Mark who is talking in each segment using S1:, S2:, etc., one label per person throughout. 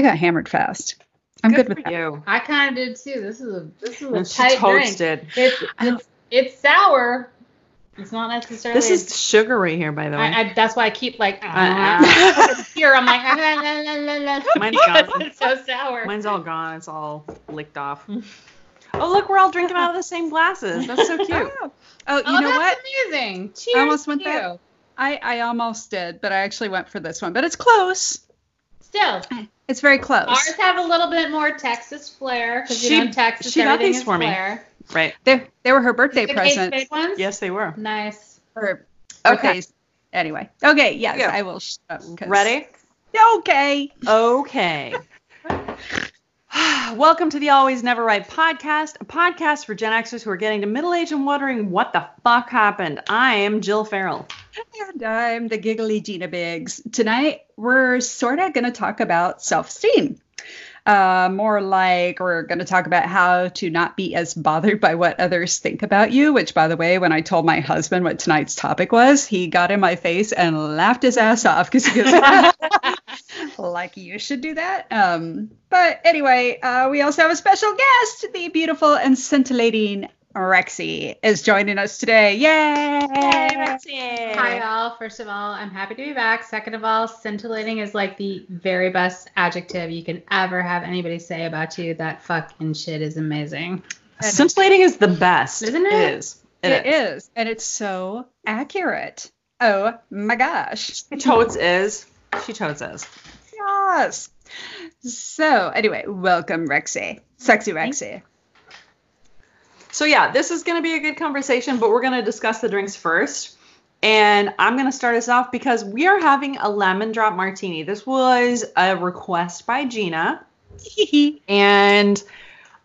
S1: I got hammered fast. I'm good,
S2: good,
S1: with
S2: for
S1: that.
S2: you.
S3: I kind of did too. This is a this is a
S2: And she
S3: tight drink.
S2: toasted.
S3: It's, it's it's sour. It's not necessarily.
S2: This is sugary here, by the way.
S3: I, I, that's why I keep like
S2: Uh,
S3: here. I'm like la, la, la, la, la,
S2: Mine's
S3: because
S2: gone.
S3: it's so sour.
S2: Mine's all gone. It's all licked off. Oh, look, we're all drinking out of the same glasses. That's so cute.
S1: Oh, oh, you
S3: oh,
S1: know
S3: that's
S1: what?
S3: amazing. Cheers.
S1: almost went
S3: to
S1: that- I, I almost did, but I actually went for this one. But it's close.
S3: Still,
S1: It's very close.
S3: ours have a little bit more Texas flair because
S2: She-
S3: you know in Texas
S2: she got
S3: everything
S2: these
S3: is
S2: for me.
S3: flair.
S2: Right.
S1: They, they were her birthday
S3: The Kate
S1: presents.
S3: Ones.
S2: Yes, they were.
S3: Nice.
S1: Her
S2: Okay.
S1: birthdays. Anyway. Okay. Yes,
S2: Yeah.
S1: I will. Shut up oh, 'cause-
S2: Ready?
S1: Okay.
S2: Okay. Welcome to the Always Never Right podcast, a podcast for Gen Xers who are getting to middle age and wondering what the fuck happened. I am Jill Farrell.
S1: And I'm the giggly Gina Biggs. Tonight, we're sort of going to talk about self esteem. Uh, more like we're going to talk about how to not be as bothered by what others think about you. Which, by the way, when I told my husband what tonight's topic was, he got in my face and laughed his ass off because he goes, like you should do that. Um, but anyway, uh, we also have a special guest. The beautiful and scintillating Rexy is joining us today. Yay!
S3: Hi, y'all. First of all, I'm happy to be back. Second of all, scintillating is like the very best adjective you can ever have anybody say about you. That fucking shit is amazing.
S2: Scintillating is the best.
S3: Isn't it?
S2: It is.
S1: It is, and it's so accurate. Oh my gosh.
S2: She totes is. She totes is.
S1: Yes. So, anyway, welcome, Rexy. Sexy Rexy.
S2: So yeah, this is going to be a good conversation, but we're going to discuss the drinks first. And I'm going to start us off because we are having a lemon drop martini. This was a request by Gina, and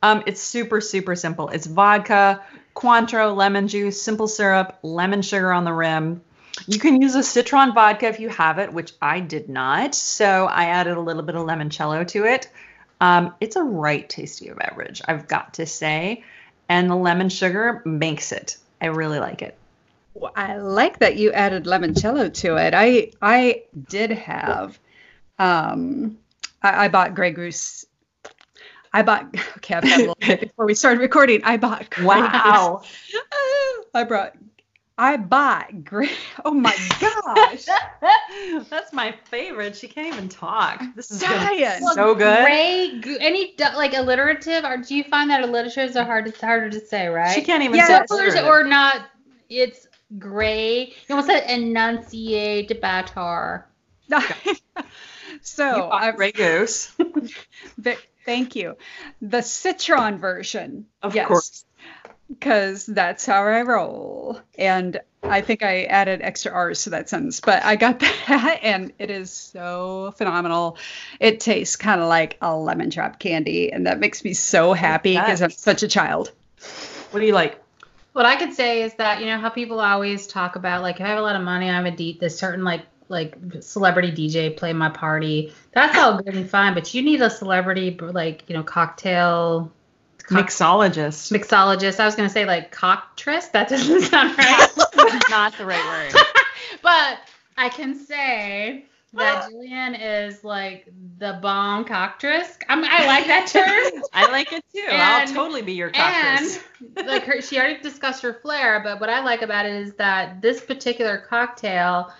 S2: um, it's super super simple. It's vodka, Cointreau, lemon juice, simple syrup, lemon sugar on the rim. You can use a citron vodka if you have it, which I did not. So I added a little bit of limoncello to it. Um, it's a right tasty beverage, I've got to say and the lemon sugar makes it. I really like it.
S1: Well, I like that you added limoncello to it. I I did have um I, I bought Grey Goose. I bought okay, I've had a little bit before we started recording. I bought Grey
S2: Wow.
S1: Goose. I brought I bought Grey Oh my gosh.
S2: That's my favorite. She can't even talk. This is gonna so good.
S3: Gray, go- any like alliterative, or do you find that alliteratives are hard to, harder to say, right?
S2: She can't even
S1: Yeah,
S2: say
S1: that's
S2: a
S3: or not. It's gray. You almost said enunciate batar.
S1: so
S2: You bought
S1: I
S2: Grey Goose.
S1: Th- thank you. The citron version.
S2: Of
S1: yes,
S2: course.
S1: Because that's how I roll. And I think I added extra R's to that sentence, but I got that and it is so phenomenal. It tastes kind of like a lemon drop candy, and that makes me so happy because I'm such a child.
S2: What do you like?
S3: What I could say is that you know how people always talk about like if I have a lot of money, I would eat this certain like like celebrity DJ play my party. That's all good and fine, but you need a celebrity like you know cocktail cock-
S2: Mixologist.
S3: mixologist. I was gonna say like cocktress. That doesn't sound right.
S2: Not the right word.
S3: but I can say that Jillian is like the bomb cocktress. I'm, I like that term.
S2: I like it too. I'll totally be your
S3: and like her, she already discussed her flair, but what I like about it is that this particular cocktail,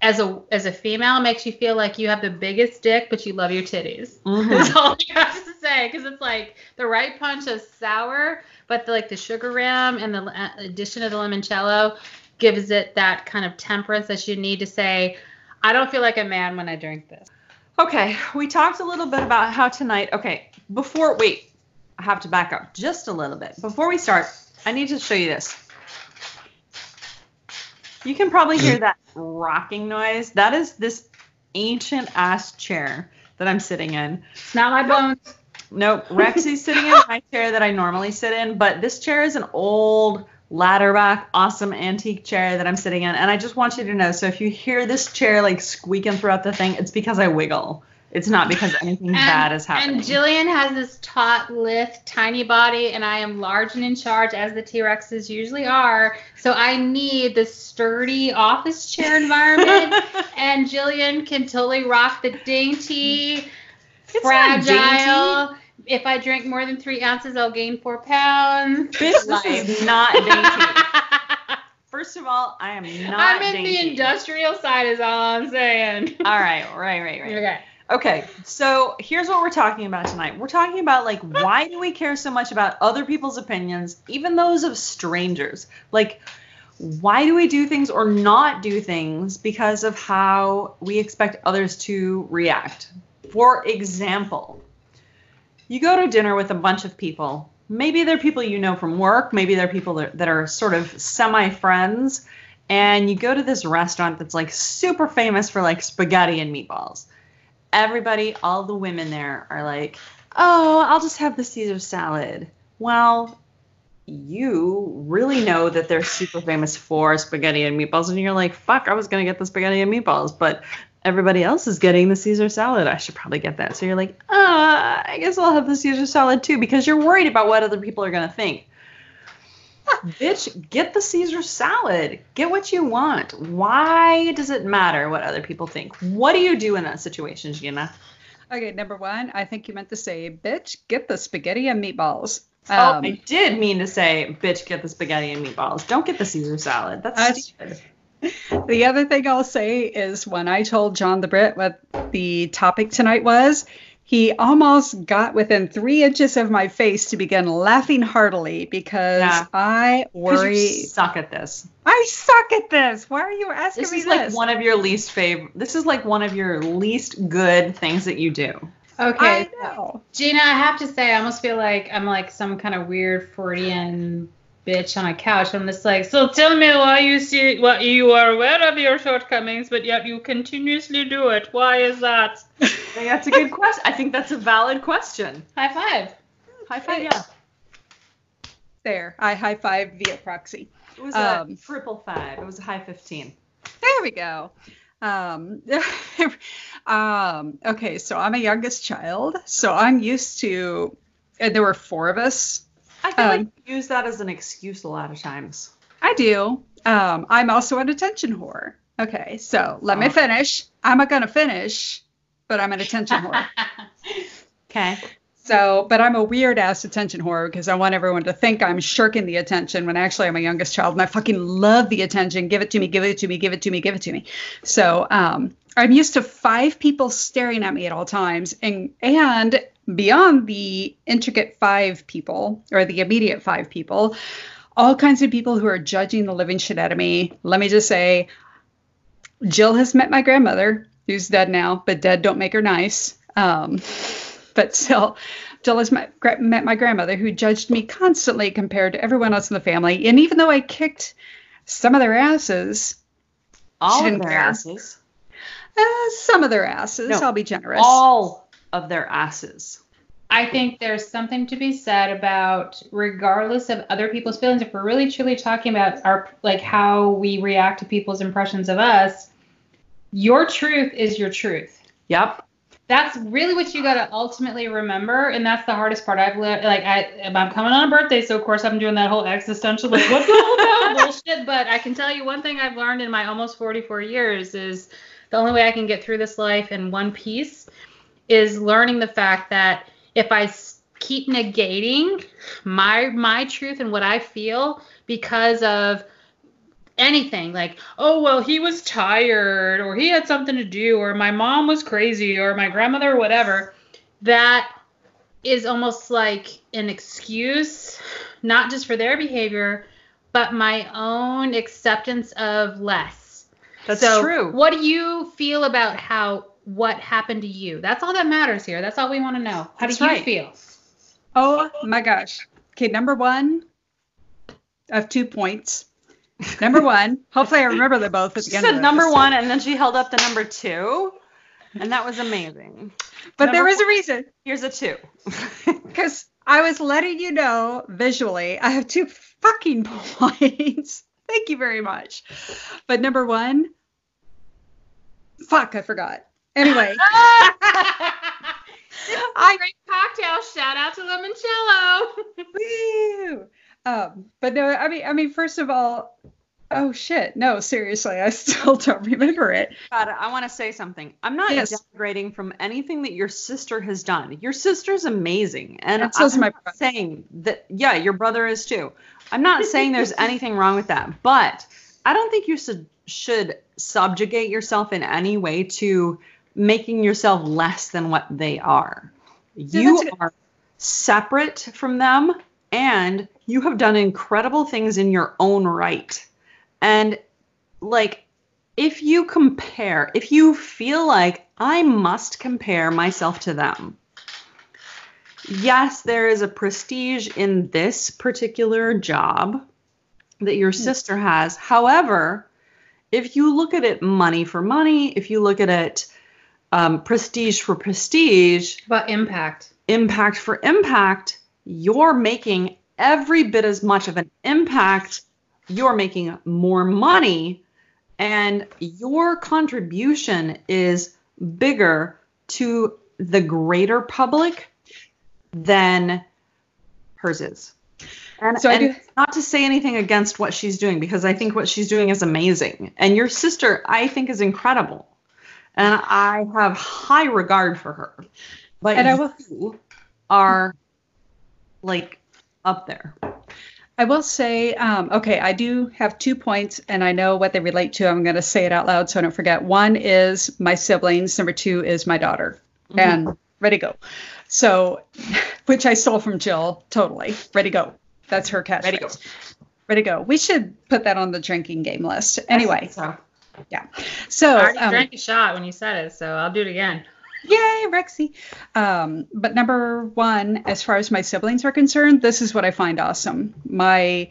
S3: as a as a female, makes you feel like you have the biggest dick, but you love your titties.
S2: Mhm.
S3: That's all I have to say, because it's like the right punch of sour, but the, like the sugar rim and the uh, addition of the limoncello gives it that kind of temperance that you need to say, I don't feel like a man when I drink this.
S2: Okay, we talked a little bit about how tonight. Okay, before wait, I have to back up just a little bit. Before we start, I need to show you this. You can probably hear mm-hmm. that rocking noise. That is this ancient ass chair that I'm sitting in.
S3: It's not my bones.
S2: Nope, Rexy's sitting in my chair that I normally sit in, but this chair is an old ladder back, awesome antique chair that I'm sitting in. And I just want you to know so if you hear this chair like squeaking throughout the thing, it's because I wiggle. It's not because anything bad is happening.
S3: And Jillian has this taut, lithe, tiny body, and I am large and in charge, as the T Rexes usually are. So I need the sturdy office chair environment. and Jillian can totally rock the dainty,
S2: It's
S3: fragile. If I drink more than three ounces, I'll gain four pounds.
S2: This is not dainty. First of all, I am not
S3: I'm in
S2: dainty.
S3: the industrial side, is all I'm saying.
S2: All right, right, right, right.
S3: Okay.
S2: Okay, so here's what we're talking about tonight. We're talking about like why do we care so much about other people's opinions, even those of strangers? Like why do we do things or not do things because of how we expect others to react? For example, you go to dinner with a bunch of people. Maybe they're people you know from work, maybe they're people that, that are sort of semi friends, and you go to this restaurant that's like super famous for like spaghetti and meatballs everybody, all the women there are like, oh, I'll just have the Caesar salad. Well, you really know that they're super famous for spaghetti and meatballs, and you're like, fuck, I was gonna get the spaghetti and meatballs, but everybody else is getting the Caesar salad. I should probably get that. So you're like, uh, I guess I'll have the Caesar salad too, because you're worried about what other people are gonna think. Bitch, get the Caesar salad. Get what you want. Why does it matter what other people think? What do you do in that situation, Gina?
S1: Okay, number one, I think you meant to say, bitch, get the spaghetti and meatballs.
S2: oh,
S1: Um,
S2: I did mean to say, bitch, get the spaghetti and meatballs. Don't get the Caesar salad. That's
S1: That's-
S2: stupid.
S1: The other thing I'll say is when I told John the Brit what the topic tonight was, he almost got within three inches of my face to begin laughing heartily because
S2: Yeah.
S1: I
S2: 'Cause
S1: worry.
S2: you suck at this.
S1: I suck at this. Why are you asking
S2: This
S1: me
S2: is
S1: this?
S2: Is like one of your least favorite. This is like one of your least good things that you do.
S3: Okay.
S1: I know.
S3: Gina, I have to say, I almost feel like I'm like some kind of weird Freudian bitch on a couch. I'm just like, so tell me why you see what you are aware of your shortcomings, but yet you continuously do it. Why is that?
S2: I think that's a good question. I think that's a valid question.
S3: High five.
S2: High five, yeah.
S1: There, I high five via proxy.
S2: It was a
S1: Um,
S2: triple five. It was a high 15.
S1: There we go. Um, um, okay, so I'm a youngest child, so I'm used to, and there were four of us.
S2: I feel
S1: Um,
S2: like you use that as an excuse a lot of times.
S1: I do. Um, I'm also an attention whore. Okay, so let me
S2: Oh.
S1: finish. I'm not gonna finish, but I'm an attention whore.
S2: Okay.
S1: So, but I'm a weird ass attention whore because I want everyone to think I'm shirking the attention when actually I'm a youngest child and I fucking love the attention. Give it to me, give it to me, give it to me, give it to me. So, um, I'm used to five people staring at me at all times and and beyond the intricate five people or the immediate five people, all kinds of people who are judging the living shit out of me. Let me just say, Jill has met my grandmother, who's dead now, but dead don't make her nice. Um, but still, Jill met, met my grandmother, who judged me constantly compared to everyone else in the family. And even though I kicked some of their asses,
S2: All of their
S1: care.
S2: asses.
S1: uh, some of their asses,
S2: No,
S1: I'll be generous.
S2: All of their asses.
S3: I think there's something to be said about regardless of other people's feelings, if we're really truly talking about our like how we react to people's impressions of us, your truth is your truth.
S2: Yep.
S3: That's really what you got to ultimately remember, and that's the hardest part. I've lived like I I'm coming on a birthday, so of course I'm doing that whole existential like what's all about bullshit. But I can tell you one thing I've learned in my almost 44 years is the only way I can get through this life in one piece is learning the fact that if I keep negating my my truth and what I feel because of anything like oh well he was tired or he had something to do or my mom was crazy or my grandmother or whatever that is almost like an excuse not just for their behavior but my own acceptance of less
S2: That's
S3: so
S2: true.
S3: what do you feel about how what happened to you that's all that matters here that's all we want to know how
S2: That's
S3: do you
S2: right.
S3: feel
S1: Oh my gosh. Okay, number one, I have two points. Number one, hopefully I remember them both at
S2: She
S1: the end of
S2: said number one, and then she held up the number two, and that was amazing.
S1: But there
S2: number
S1: was a reason.
S2: Here's a two.
S1: Because I was letting you know visually, I have two fucking points. Thank you very much. But number one, fuck, I forgot. Anyway, I
S3: great cocktail shout out to limoncello
S1: woo. Um, but no, I mean, I mean, first of all, Oh shit! No, seriously, I still don't remember it.
S2: God, I want to say something. I'm not
S1: Yes.
S2: from anything that your sister has done. Your sister's amazing, and I'm
S1: my brother.
S2: saying that. Yeah, your brother is too. I'm not saying there's anything wrong with that, but I don't think you should should subjugate yourself in any way to making yourself less than what they are. You are separate from them, and you have done incredible things in your own right. And like if you compare, if you feel like I must compare myself to them, yes, there is a prestige in this particular job that your sister has. However, if you look at it money for money, if you look at it um, prestige for prestige,
S3: But impact.
S2: impact for impact, you're making every bit as much of an impact. You're making more money, and your contribution is bigger to the greater public than hers is. And,
S1: So I
S2: and
S1: do-
S2: not to say anything against what she's doing because I think what she's doing is amazing. And your sister, I think, is incredible. And I have high regard for her. But
S1: And I will-
S2: you are like up there.
S1: I will say, um, okay, I do have two points, and I know what they relate to. I'm going to say it out loud so I don't forget. One is my siblings. Number two is my daughter,
S2: Mhm.
S1: and ready go. So, which I stole from Jill. Totally ready go. That's her catchphrase.
S2: Ready go.
S1: Ready go. We should put that on the drinking game list. Anyway,
S2: So Yeah.
S1: so
S3: I already
S1: um,
S3: drank a shot when you said it, so I'll do it again.
S1: Yay, Rexy. Um, but number one, as far as my siblings are concerned, this is what I find awesome. My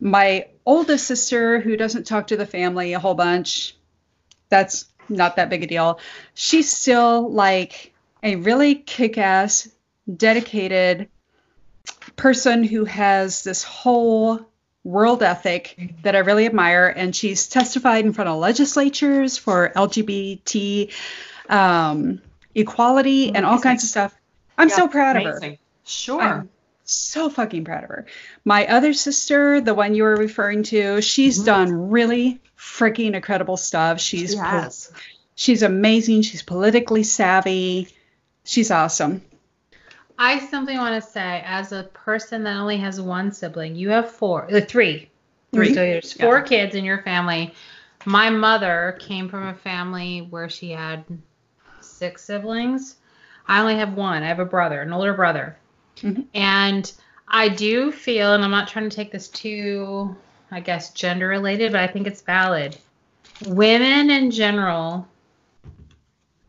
S1: my oldest sister, who doesn't talk to the family a whole bunch, that's not that big a deal. She's still like a really kick-ass, dedicated person who has this whole world ethic that I really admire. And she's testified in front of legislatures for LGBT um, equality and all kinds of stuff. I'm so
S2: Yeah,
S1: proud of her.
S2: Sure.
S1: I'm so fucking proud of her. My other sister, the one you were referring to, she's
S2: Mhm.
S1: done really freaking incredible stuff. She's
S2: She
S1: po- she's amazing. She's politically savvy. She's awesome.
S3: I simply want to say, as a person that only has one sibling, you have four, uh, three.
S1: Three.
S3: So there's four kids in your family. My mother came from a family where she had six siblings. I only have one. I have a brother, an older brother.
S1: Mhm.
S3: And I do feel, and I'm not trying to take this too, I guess, gender related, but I think it's valid. Women in general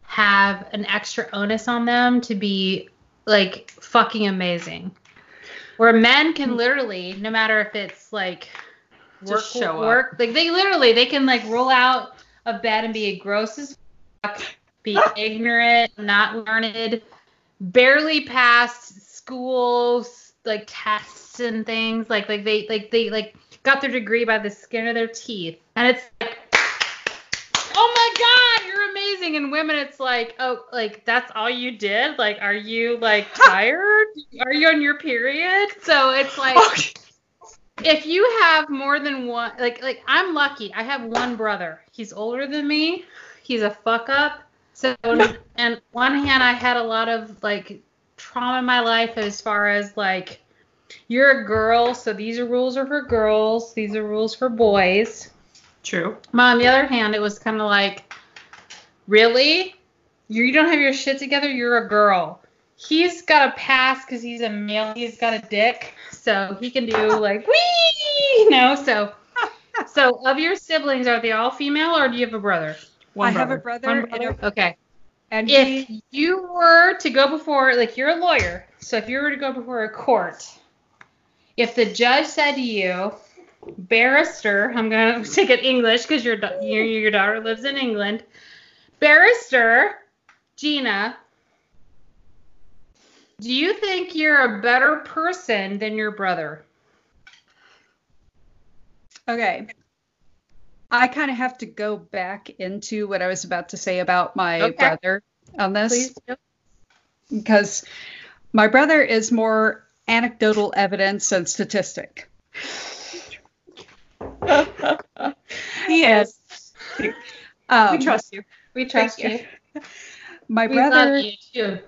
S3: have an extra onus on them to be like fucking amazing. Where men can literally, no matter if it's like work,
S2: Just show up.
S3: work, like they literally they can like roll out of bed and be gross as fuck, be ignorant, not learned, barely pass schools like tests and things. Like like they like they like got their degree by the skin of their teeth. And it's like oh my god you're amazing. And women it's like oh like that's all you did? Like are you like tired? Are you on your period? So it's like if you have more than one like like i'm lucky. I have one brother. He's older than me. He's a fuck up so and one hand i had a lot of like trauma in my life as far as like you're a girl so these are rules are for girls these are rules for boys
S2: True.
S3: but on the other hand, it was kind of like, really? You don't have your shit together? You're a girl. He's got a pass because he's a male. He's got a dick, so he can do like wee, you know. So, so of your siblings, are they all female or do you have a brother?
S1: I have a brother,
S3: One
S1: and,
S3: brother?
S1: a-
S3: Okay.
S1: and
S3: If
S1: he,
S3: you were to go before, like you're a lawyer, so if you were to go before a court, if the judge said to you, barrister, I'm gonna take it English because your, your your daughter lives in England, barrister Gina, do you think you're a better person than your brother?
S1: okay. I kind of have to go back into what I was about to say about my
S3: Okay.
S1: brother on this.
S3: Please.
S1: because my brother is more anecdotal evidence and statistic.
S2: He is.
S1: Um,
S2: we trust you.
S3: We trust you.
S1: you. my
S3: We
S1: brother.
S3: love you too.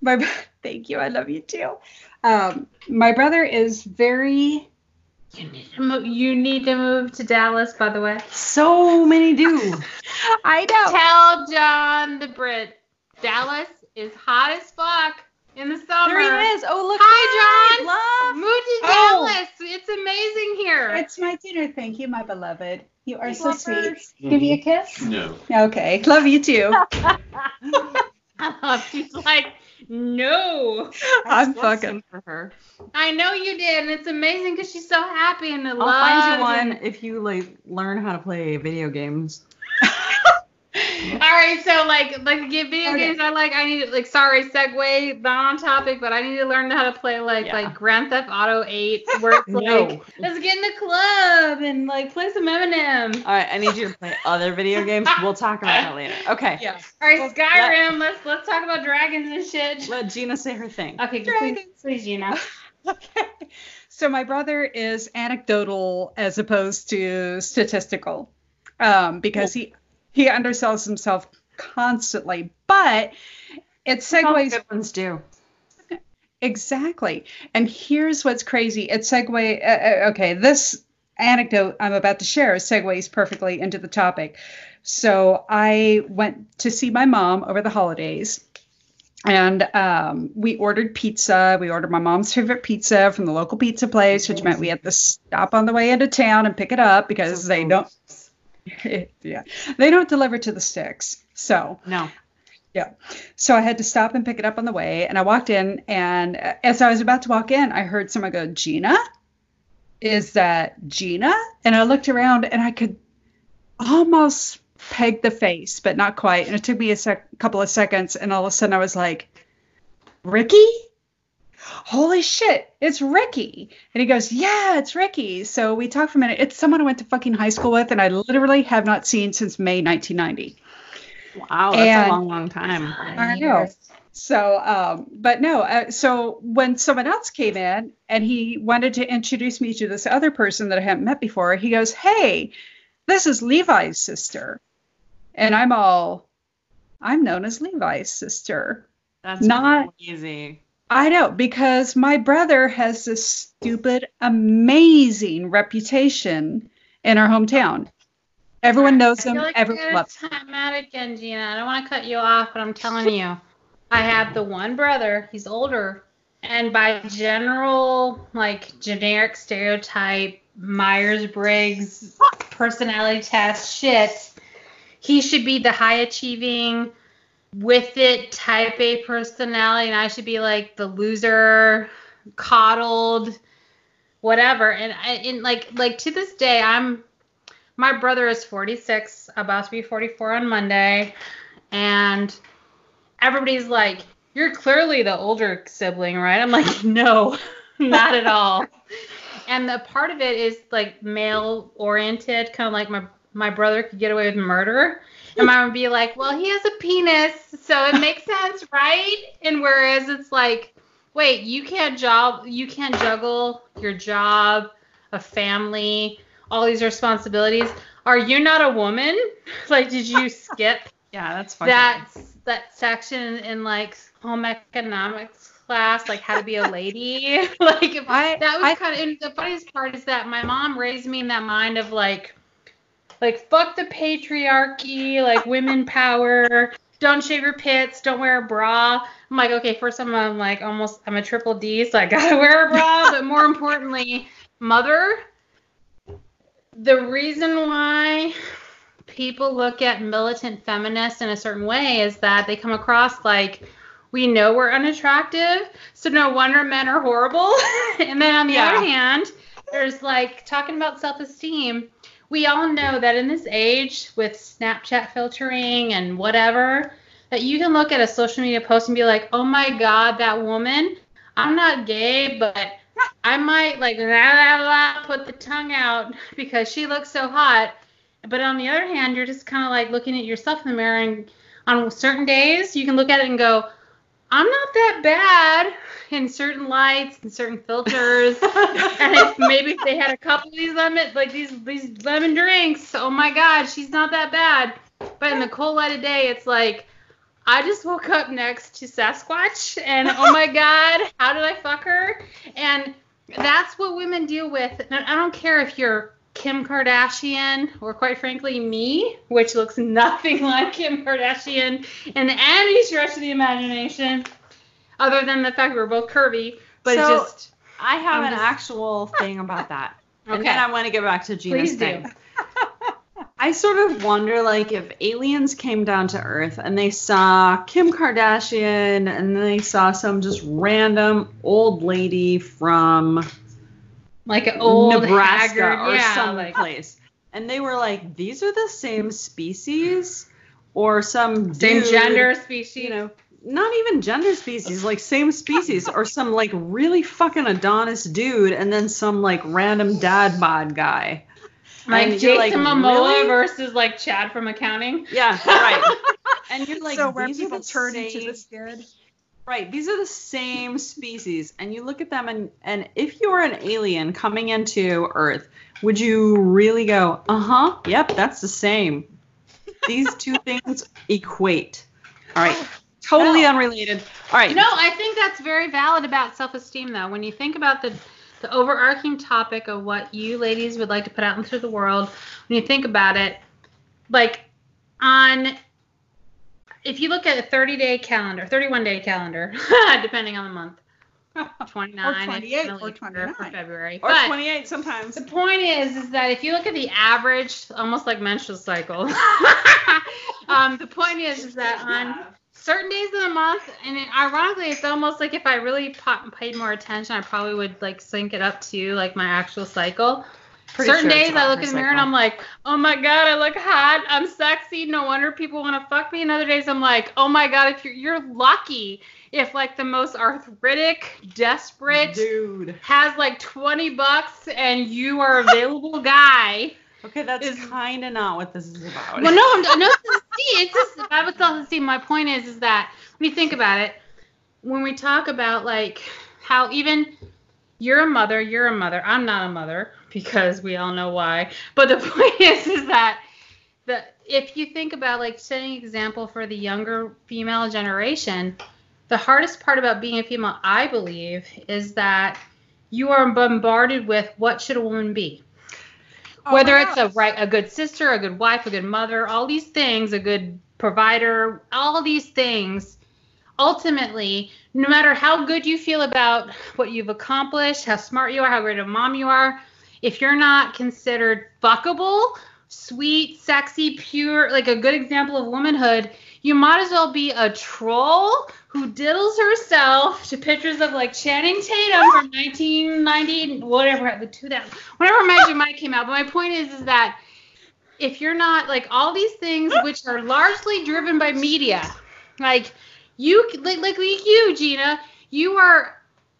S1: My thank you. I love you too. Um, my brother is very.
S3: You need to move. You need to move to Dallas, by the way.
S2: So many do.
S1: I know.
S3: Tell John the Brit, Dallas is hot as fuck in the summer.
S2: There he is. Oh, look.
S3: Hi, John.
S2: Love.
S3: Move to
S1: Oh.
S3: Dallas. It's amazing here.
S1: It's my dinner. Thank you, my beloved. You are
S3: Hey,
S1: so
S3: Lover.
S1: sweet. Give me a mm-hmm. kiss.
S4: No.
S1: Okay. Love you too.
S3: She's like, no.
S1: I'm fucking.
S2: for her.
S3: I know you did, and it's amazing because she's so happy and in
S2: I'll
S3: love.
S2: find you one
S3: and-
S2: if you like learn how to play video games.
S3: All right, so like like get video
S1: Okay.
S3: games I like I need like sorry segue not on topic but I need to learn how to play like
S2: Yeah.
S3: like Grand Theft Auto 8 where it's
S2: No.
S3: like let's get in the club and like play some Eminem.
S2: All right, I need you to play other video games. We'll talk about that later. Okay.
S1: Yeah.
S3: All right,
S2: Well,
S3: Skyrim. let's let's talk about dragons and shit.
S2: Let Gina say her thing.
S3: Okay, please,
S1: Dragons.
S3: please, Gina.
S1: Okay. So my brother is anecdotal as opposed to statistical, um, because he he undersells himself constantly. But it segues
S2: good ones do.
S1: exactly. And here's what's crazy. It segue. Uh, uh, okay, this anecdote I'm about to share segues perfectly into the topic. So I went to see my mom over the holidays. And um, we ordered pizza. We ordered my mom's favorite pizza from the local pizza place, which meant we had to stop on the way into town and pick it up because they don't. yeah, they don't deliver to the sticks. So
S2: No. Yeah.
S1: So I had to stop and pick it up on the way. And I walked in, and uh, as I was about to walk in, I heard someone go, Gina? Is that Gina? And I looked around and I could almost peg the face, but not quite. And it took me a sec- couple of seconds. And all of a sudden I was like, Ricky? Holy shit, it's Ricky. And he goes, Yeah, it's Ricky. So we talked for a minute. It's someone I went to fucking high school with, and I literally have not seen since May 1990.
S2: Wow, that's
S1: And-
S2: a long, long time.
S1: I know. So, um, but no, uh, so when someone else came in and he wanted to introduce me to this other person that I hadn't met before, he goes, Hey, this is Levi's sister. And I'm all, I'm known as Levi's sister.
S2: That's
S1: Not-
S2: easy.
S1: I know because my brother has this stupid, amazing reputation in our hometown. Everyone knows him.
S3: like
S1: everyone loves
S3: gonna time out again, Gina. I don't want to cut you off, but I'm telling you, I have the one brother. He's older, and by general, like generic stereotype, Myers Briggs personality test shit, he should be the high achieving, with it type A personality, and I should be like the loser, coddled, whatever. And I, like like to this day, I'm my brother is 46, about to be 44 on Monday, and everybody's like, "You're clearly the older sibling, right?" I'm like, "No, not at all." And the part of it is like male oriented, kind of like my my brother could get away with murder, and mom would be like, "Well, he has a penis, so it makes sense, right?" And whereas it's like, "Wait, you can't job, you can't juggle your job, a family." all these responsibilities. Are you not a woman? Like, did you skip
S2: Yeah, that's fine.
S3: that that section in like home economics class, like how to be a lady? like,
S1: I-
S3: that was kind of. And the funniest part is that my mom raised me in that mind of like, like fuck the patriarchy, like women power. Don't shave your pits. Don't wear a bra. I'm like, okay, first I'm, I'm like almost I'm a triple D, so I gotta wear a bra. but more importantly, mother. The reason why people look at militant feminists in a certain way is that they come across like we know we're unattractive, so no wonder men are horrible. and then on the
S2: Yeah.
S3: other hand, there's like talking about self-esteem. We all know that in this age with Snapchat filtering and whatever, that you can look at a social media post and be like, "Oh my god, that woman, I'm not gay, but I might like put the tongue out because she looks so hot." But on the other hand, you're just kind of like looking at yourself in the mirror and on certain days you can look at it and go, I'm not that bad in certain lights and certain filters. and if maybe if they had a couple of these lemon like these these lemon drinks, oh my god, she's not that bad. But in the cold light of day, it's like I just woke up next to Sasquatch and oh my god, how did I fuck her? And that's what women deal with. And I don't care if you're Kim Kardashian or quite frankly me, which looks nothing like Kim Kardashian in any stretch of the imagination, other than the fact we're both curvy. But
S2: So,
S3: just
S2: I have
S3: I'm
S2: an
S3: just-
S2: actual thing about that. And
S3: Okay.
S2: then I want to get back to Gina's
S3: Please do.
S2: thing. I sort of wonder like if aliens came down to Earth and they saw Kim Kardashian and they saw some just random old lady from
S3: like an old
S2: Nebraska
S3: haggard,
S2: or
S3: yeah,
S2: some
S3: like,
S2: place. And they were like, these are the same species or some
S3: same
S2: dude,
S3: gender species.
S2: you know, not even gender species, like same species, or some like really fucking Adonis dude, and then some like random dad bod guy.
S3: like
S2: and
S3: Jason
S2: like,
S3: Momoa
S2: really?
S3: versus like Chad from accounting.
S2: Yeah, right. And you're like,
S1: so where
S2: these
S1: people
S2: the
S1: turn
S2: same,
S1: into the scared.
S2: Right? These are the same species, and you look at them, and and if you were an alien coming into Earth, would you really go, uh huh, yep, that's the same? These two things equate. All right, totally
S3: No.
S2: unrelated. All right,
S3: No, I think that's very valid about self-esteem, though. When you think about the the overarching topic of what you ladies would like to put out into the world, when you think about it, like on if you look at a 30 day calendar, 31 day calendar, depending on the month, 29
S1: Or 28 or
S3: really for
S1: 29.
S3: February.
S2: or
S3: but
S2: 28 sometimes.
S3: the point is, is that if you look at the average, almost like menstrual cycle, um, the point is, is that on certain days of the month, and it, ironically, it's almost like if I really pa- paid more attention, I probably would like sync it up to like my actual cycle.
S2: Pretty
S3: certain
S2: sure
S3: days I look in the mirror and. I'm like, oh my god, I look hot, I'm sexy, no wonder people want to fuck me. And other days I'm like, oh my god, if you're you're lucky if like the most arthritic, desperate,
S2: dude.
S3: has like 20 bucks and you are available guy.
S2: Okay, that's
S3: is-
S2: kind of not what this is about.
S3: Well, no, I'm no. See, it's just I would tell see. My point is, is that when you think about it, when we talk about like how even you're a mother, you're a mother. I'm not a mother because we all know why. But the point is, is that the if you think about like setting example for the younger female generation, the hardest part about being a female, I believe, is that you are bombarded with what should a woman be
S1: Oh
S3: whether it's a right a good sister a good wife a good mother all these things a good provider all these things ultimately no matter how good you feel about what you've accomplished how smart you are how great a mom you are if you're not considered fuckable sweet sexy pure like a good example of womanhood you might as well be a troll who diddles herself to pictures of like Channing Tatum from 1990, whatever, the 2000, whenever Magic Mike came out. But my point is, is that if you're not like all these things which are largely driven by media, like you, like, like you, Gina, you are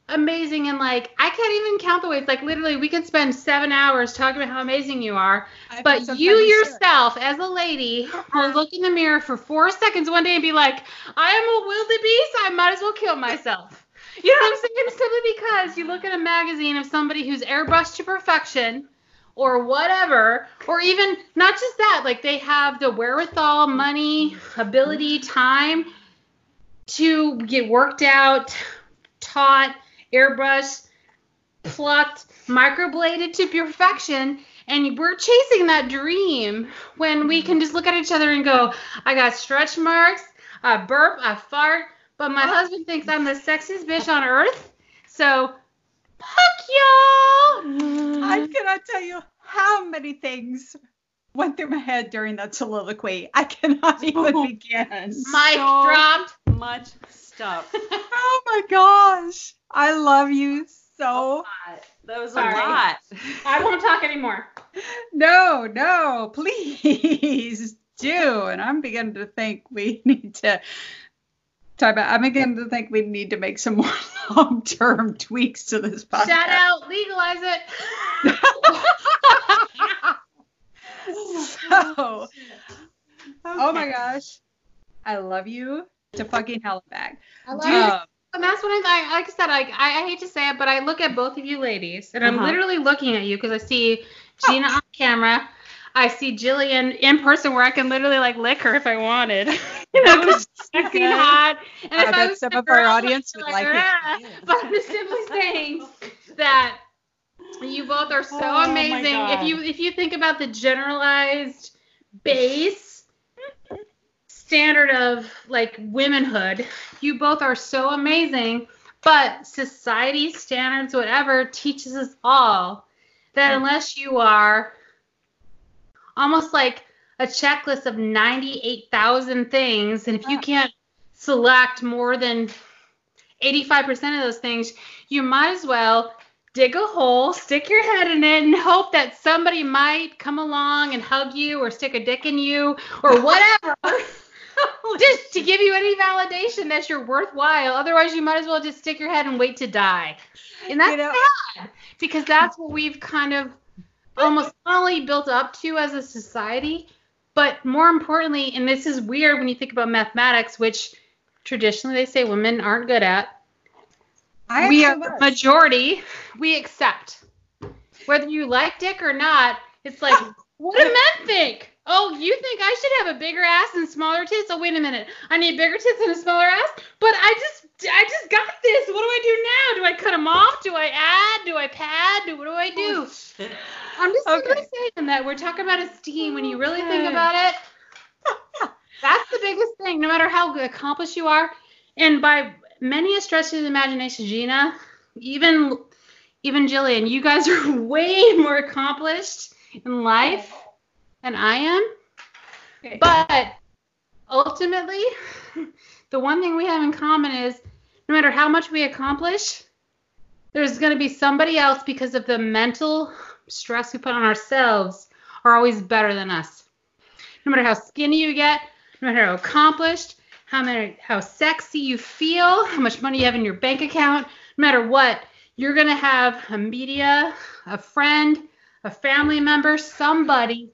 S3: amazing and like I can't even count the ways. Like literally, we could spend seven hours talking about how amazing you are.
S1: I
S3: But you yourself, as a lady, will look in the mirror for four seconds one day and be like, I am a wildebeest. I might as well kill myself. You know what I'm saying? Simply because you look at a magazine of somebody who's airbrushed to perfection or whatever, or even not just that, like they have the wherewithal, money, ability, time to get worked out, taught, airbrushed, plucked, microbladed to perfection. And we're chasing that dream when we can just look at each other and go, I got stretch marks, I burp, I fart, but my husband thinks I'm the sexiest bitch on earth. So, fuck y'all.
S1: I cannot tell you how many things went through my head during that soliloquy. I cannot even begin.
S3: Mic
S2: So-
S3: dropped.
S2: much stuff.
S1: Oh my gosh. I love you so.
S2: That was a
S3: Sorry.
S2: lot.
S3: I won't talk anymore.
S1: No, no, please do. And I'm beginning to think we need to talk about. I'm beginning to think we need to make some more long-term tweaks to this podcast.
S3: Shout out, legalize it.
S1: so, oh my gosh, I love you to fucking hell and back.
S3: I love
S2: Do you-
S3: it.
S1: Um,
S3: And that's what I like. Like I said, like I, I hate to say it, but I look at both of you ladies, and I'm
S2: Uh-huh.
S3: literally looking at you because I see Gina on camera. I see Jillian in person, where I can literally like lick her if I wanted. you know, because she's fucking hot. And
S1: I
S3: if I
S1: bet
S3: was
S1: some
S3: a
S1: of our audience
S3: I'd
S1: would
S3: be
S1: like it.
S3: "Ah." But I'm just simply saying that you both are so
S2: Oh,
S3: amazing. If you if you think about the generalized base standard of like womanhood, you both are so amazing. But society standards, whatever, teaches us all that hmm. unless you are almost like a checklist of 98,000 things, and if you can't select more than 85% of those things, you might as well dig a hole, stick your head in it, and hope that somebody might come along and hug you or stick a dick in you or whatever. just to give you any validation that you're worthwhile. Otherwise, you might as well just stick your head and wait to die. And that's
S1: You know-
S3: sad because that's what we've kind of almost not only built up to as a society, but more importantly, and this is weird when you think about mathematics, which traditionally they say women aren't good at.
S1: I
S3: we are the majority. We accept. Whether you like dick or not, it's like, what do men think? Oh, you think I should have a bigger ass and smaller tits? Oh, wait a minute. I need bigger tits and a smaller ass? But I just I just got this. What do I do now? Do I cut them off? Do I add? Do I pad? Do what do I do? Oh, I'm just
S1: Okay.
S3: saying that we're talking about esteem. When you really think about it, that's the biggest thing. No matter how accomplished you are, and by many a stretch of the imagination, Gina, even even Jillian, you guys are way more accomplished in life than I am.
S1: Okay.
S3: But ultimately, the one thing we have in common is no matter how much we accomplish, there's going to be somebody else because of the mental stress we put on ourselves are always better than us. No matter how skinny you get, no matter how accomplished, how many, how sexy you feel, how much money you have in your bank account, no matter what, you're going to have a media, a friend, a family member, somebody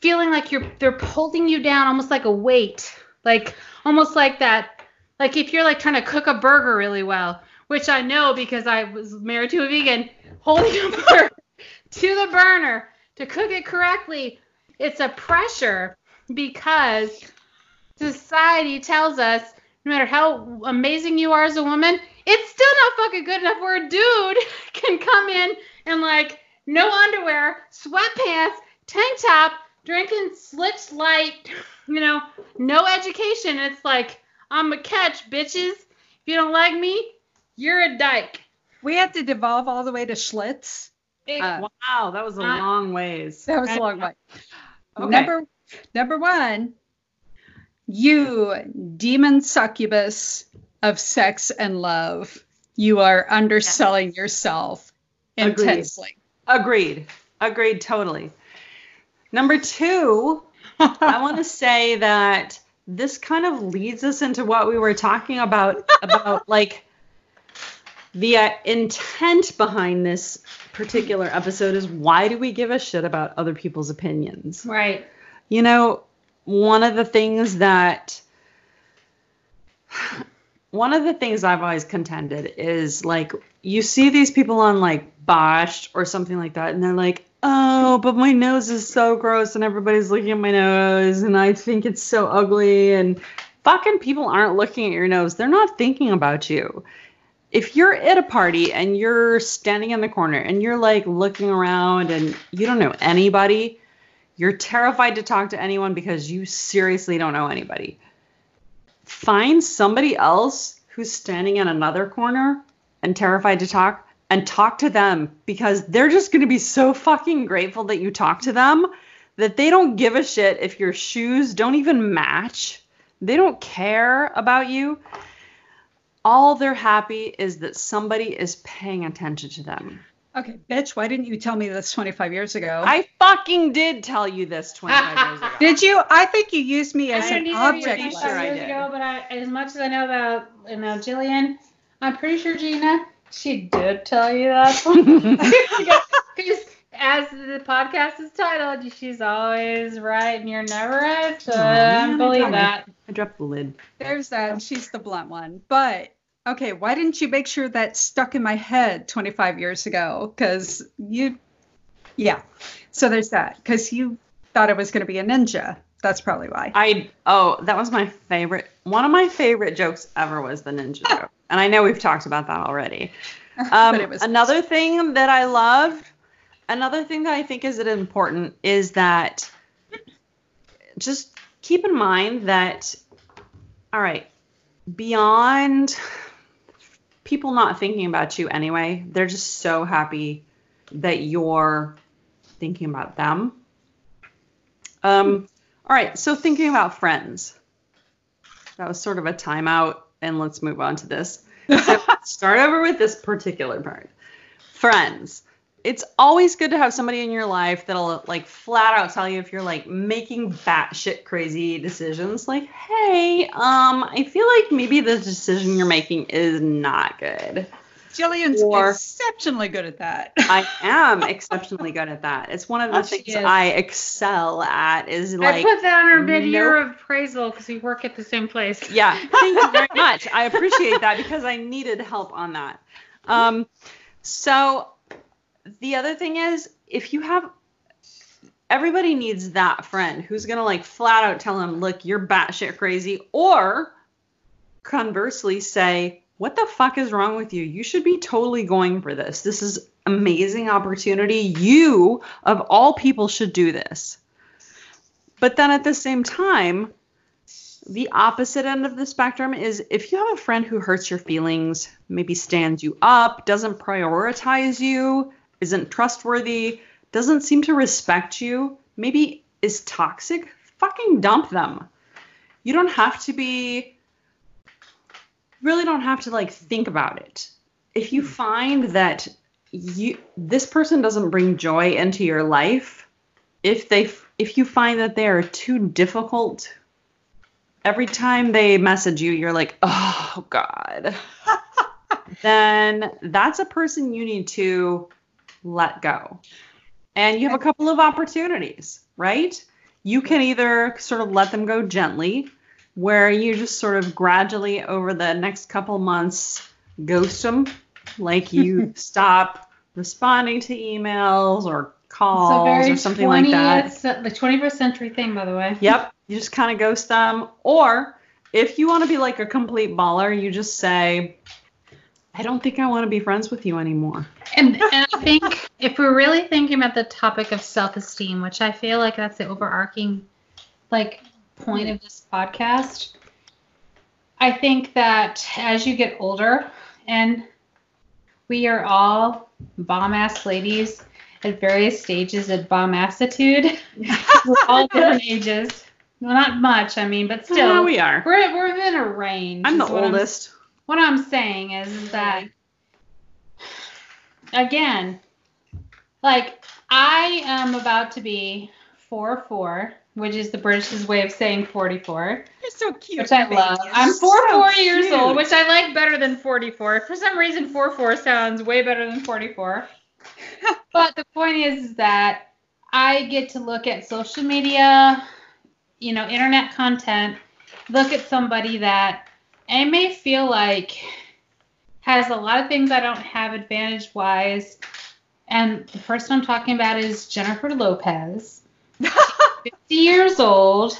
S3: feeling like you're they're holding you down almost like a weight. Like almost like that like if you're like trying to cook a burger really well, which I know because I was married to a vegan, holding a burger to the burner to cook it correctly, it's a pressure because society tells us no matter how amazing you are as a woman, it's still not fucking good enough where a dude can come in and like no underwear, sweatpants, tank top, drinking Schlitz light, you know, no education. It's like I'm a catch, bitches. If you don't like me, you're a dyke.
S1: We had to devolve all the way to Schlitz. Uh,
S2: wow, that was a
S3: Uh,
S2: long ways.
S1: That was a long way.
S2: Okay.
S1: Number number one, you demon succubus of sex and love. You are underselling yourself intensely.
S2: Agreed.
S1: intensely.
S2: Agreed. Agreed totally. Number two, I want to say that this kind of leads us into what we were talking about about like the uh, intent behind this particular episode is why do we give a shit about other people's opinions?
S3: Right.
S2: You know, one of the things that one of the things I've always contended is like you see these people on like botched or something like that, and they're like, oh, but my nose is so gross, and everybody's looking at my nose, and I think it's so ugly, and fucking people aren't looking at your nose. They're not thinking about you. If you're at a party and you're standing in the corner and you're like looking around and you don't know anybody, you're terrified to talk to anyone because you seriously don't know anybody. Find somebody else who's standing in another corner and terrified to talk and talk to them because they're just going to be so fucking grateful that you talk to them that they don't give a shit if your shoes don't even match. They don't care about you. All they're happy is that somebody is paying attention to them.
S1: Okay, bitch, why didn't you tell me this 25 years ago?
S2: I fucking did tell you this 25 years ago.
S1: Did you? I think you used me as
S3: I
S1: an object.
S2: pretty
S3: years
S2: sure I
S3: years
S2: did.
S3: ago, but I, as much as I know about you know Jillian, I'm pretty sure Gina, she did tell you that. Because as the podcast is titled, she's always right and you're never right. So
S2: Aw,
S3: I believe
S2: I
S3: that.
S2: I dropped the lid.
S1: There's that. She's the blunt one. But okay, why didn't you make sure that stuck in my head 25 years ago? Because you, yeah. So there's that. Because you thought it was going to be a ninja. That's probably why.
S2: I oh, that was my favorite. One of my favorite jokes ever was the ninja joke, and I know we've talked about that already. Um,
S1: was-
S2: another thing that I loved, another thing that I think is important is that just keep in mind that, all right, beyond people not thinking about you anyway, they're just so happy that you're thinking about them. Um, all right, so thinking about friends. That was sort of a timeout, and let's move on to this. So start over with this particular part. Friends. It's always good to have somebody in your life that'll like flat out tell you if you're like making batshit crazy decisions. Like, hey, um, I feel like maybe the decision you're making is not good.
S1: Jillian's
S2: Or-
S1: exceptionally good at that.
S2: I am exceptionally good at that. It's one of the
S3: Oh,
S2: things. I excel at. Is like
S3: I
S2: like
S3: put that on our mid-year
S2: nope.
S3: appraisal because we work at the same place.
S2: Yeah, thank you very much. I appreciate that because I needed help on that. Um, so the other thing is, if you have, everybody needs that friend who's gonna like flat out tell them, look, you're batshit crazy, or conversely say, what the fuck is wrong with you? You should be totally going for this. This is amazing opportunity. You of all people should do this. But then at the same time, the opposite end of the spectrum is if you have a friend who hurts your feelings, maybe stands you up, doesn't prioritize you, isn't trustworthy, doesn't seem to respect you, maybe is toxic, fucking dump them. You don't have to be really don't have to like think about it. If you hmm. find that you this person doesn't bring joy into your life, if they if you find that they are too difficult every time they message you, you're like, oh God, then that's a person you need to let go. And you have a couple of opportunities, right? You can either sort of let them go gently, where you just sort of gradually over the next couple months ghost them, like you stop responding to emails or calls or something like that.
S3: 20th The 21st century thing, by the way.
S2: Yep. You just kind of ghost them. Or if you want to be like a complete baller, you just say, I don't think I want to be friends with you anymore.
S3: And, and I think if we're really thinking about the topic of self-esteem, which I feel like that's the overarching like point of this podcast, I think that as you get older, and we are all bomb ass ladies at various stages of bomb attitude. we're all different ages. Well, not much, I mean, but
S2: Yeah,
S3: still,
S2: we are.
S3: we're we're in a range.
S2: I'm the
S3: what
S2: oldest.
S3: what I'm saying is that again, like I am about to be four four, which is the British's way of saying forty four,
S1: You're so cute.
S3: which I
S1: baby.
S3: love. I'm
S1: so
S3: four four years
S2: cute.
S3: old, which I like better than forty four. For some reason, four four sounds way better than forty four. but the point is, is that I get to look at social media, you know, internet content, look at somebody that I may feel like has a lot of things I don't have advantage wise. And the person I'm talking about is Jennifer Lopez, 50 years old.